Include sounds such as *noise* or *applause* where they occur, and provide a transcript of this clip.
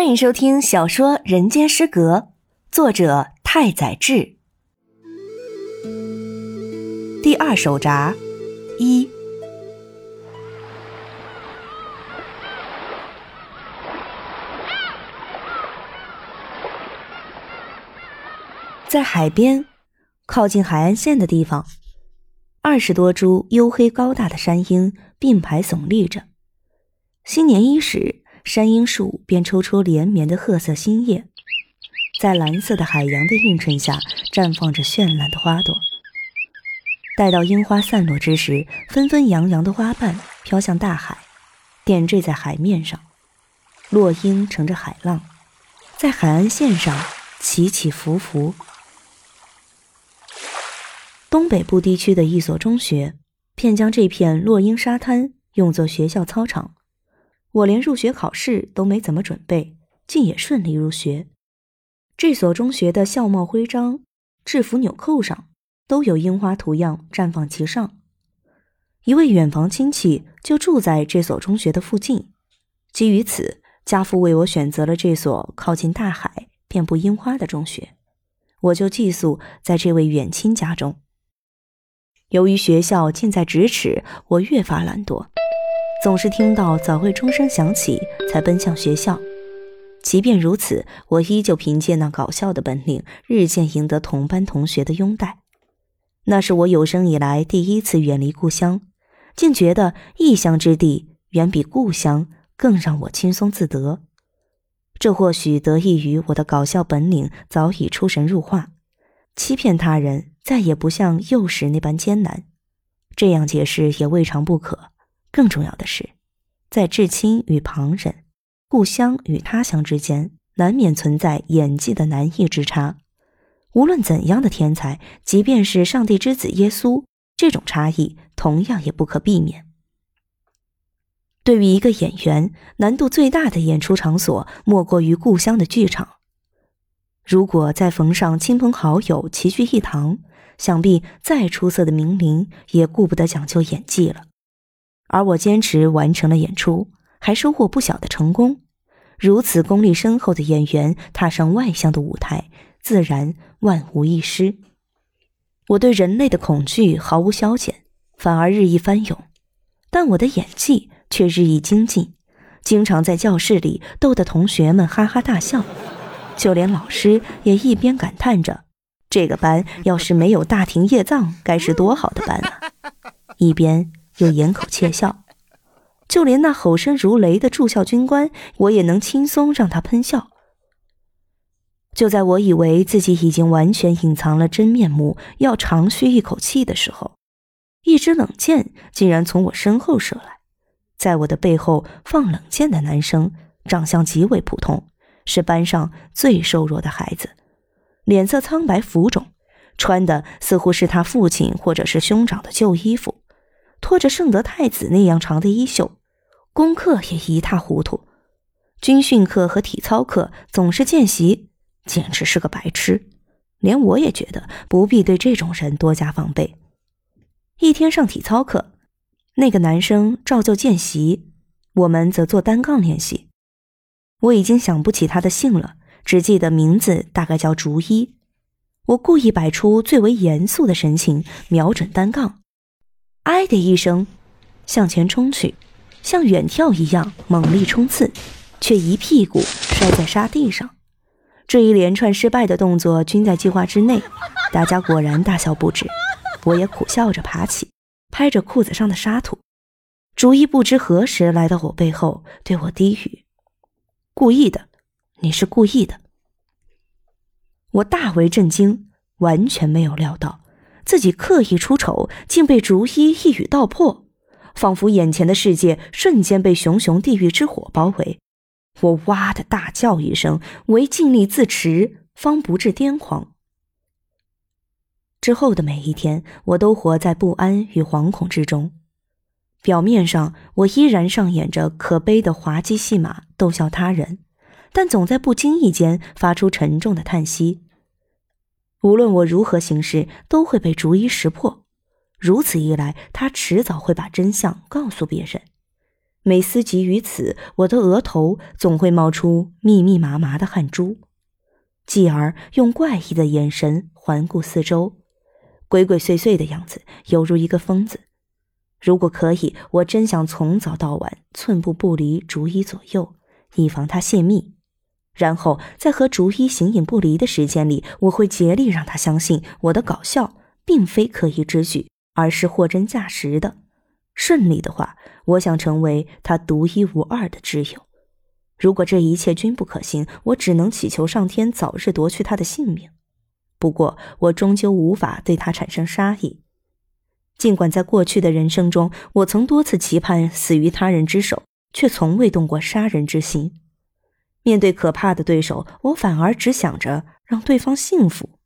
欢迎收听小说《人间失格》，作者太宰治。第二手札一，在海边，靠近海岸线的地方，二十多株黝黑高大的山樱并排耸立着。新年伊始。山樱树便抽出连绵的褐色新叶，在蓝色的海洋的映衬下，绽放着绚烂的花朵。待到樱花散落之时，纷纷扬扬的花瓣飘向大海，点缀在海面上。落英乘着海浪，在海岸线上起起伏伏。东北部地区的一所中学，便将这片落英沙滩用作学校操场。我连入学考试都没怎么准备，竟也顺利入学。这所中学的校帽徽章、制服纽扣上都有樱花图样绽放其上。一位远房亲戚就住在这所中学的附近，基于此，家父为我选择了这所靠近大海、遍布樱花的中学。我就寄宿在这位远亲家中。由于学校近在咫尺，我越发懒惰。总是听到早会钟声响起才奔向学校，即便如此，我依旧凭借那搞笑的本领，日渐赢得同班同学的拥戴。那是我有生以来第一次远离故乡，竟觉得异乡之地远比故乡更让我轻松自得。这或许得益于我的搞笑本领早已出神入化，欺骗他人再也不像幼时那般艰难。这样解释也未尝不可。更重要的是，在至亲与旁人、故乡与他乡之间，难免存在演技的难易之差。无论怎样的天才，即便是上帝之子耶稣，这种差异同样也不可避免。对于一个演员，难度最大的演出场所莫过于故乡的剧场。如果再逢上亲朋好友齐聚一堂，想必再出色的名伶也顾不得讲究演技了。而我坚持完成了演出，还收获不小的成功。如此功力深厚的演员踏上外向的舞台，自然万无一失。我对人类的恐惧毫无消减，反而日益翻涌。但我的演技却日益精进，经常在教室里逗得同学们哈哈大笑，就连老师也一边感叹着：“这个班要是没有大庭叶藏，该是多好的班啊！” *laughs* 一边。又掩口窃笑，就连那吼声如雷的驻校军官，我也能轻松让他喷笑。就在我以为自己已经完全隐藏了真面目，要长吁一口气的时候，一支冷箭竟然从我身后射来。在我的背后放冷箭的男生，长相极为普通，是班上最瘦弱的孩子，脸色苍白浮肿，穿的似乎是他父亲或者是兄长的旧衣服。拖着圣德太子那样长的衣袖，功课也一塌糊涂，军训课和体操课总是见习，简直是个白痴。连我也觉得不必对这种人多加防备。一天上体操课，那个男生照旧见习，我们则做单杠练习。我已经想不起他的姓了，只记得名字大概叫竹一。我故意摆出最为严肃的神情，瞄准单杠。哎的一声，向前冲去，像远跳一样猛力冲刺，却一屁股摔在沙地上。这一连串失败的动作均在计划之内，大家果然大笑不止。我也苦笑着爬起，拍着裤子上的沙土。竹一不知何时来到我背后，对我低语：“故意的，你是故意的。”我大为震惊，完全没有料到。自己刻意出丑，竟被逐一一语道破，仿佛眼前的世界瞬间被熊熊地狱之火包围。我哇的大叫一声，唯尽力自持，方不至癫狂。之后的每一天，我都活在不安与惶恐之中。表面上，我依然上演着可悲的滑稽戏码，逗笑他人，但总在不经意间发出沉重的叹息。无论我如何行事，都会被逐一识破。如此一来，他迟早会把真相告诉别人。每思及于此，我的额头总会冒出密密麻麻的汗珠。继而用怪异的眼神环顾四周，鬼鬼祟祟的样子，犹如一个疯子。如果可以，我真想从早到晚寸步不离逐一左右，以防他泄密。然后在和竹衣形影不离的时间里，我会竭力让他相信我的搞笑并非刻意之举，而是货真价实的。顺利的话，我想成为他独一无二的挚友。如果这一切均不可行，我只能祈求上天早日夺去他的性命。不过，我终究无法对他产生杀意。尽管在过去的人生中，我曾多次期盼死于他人之手，却从未动过杀人之心。面对可怕的对手，我反而只想着让对方幸福。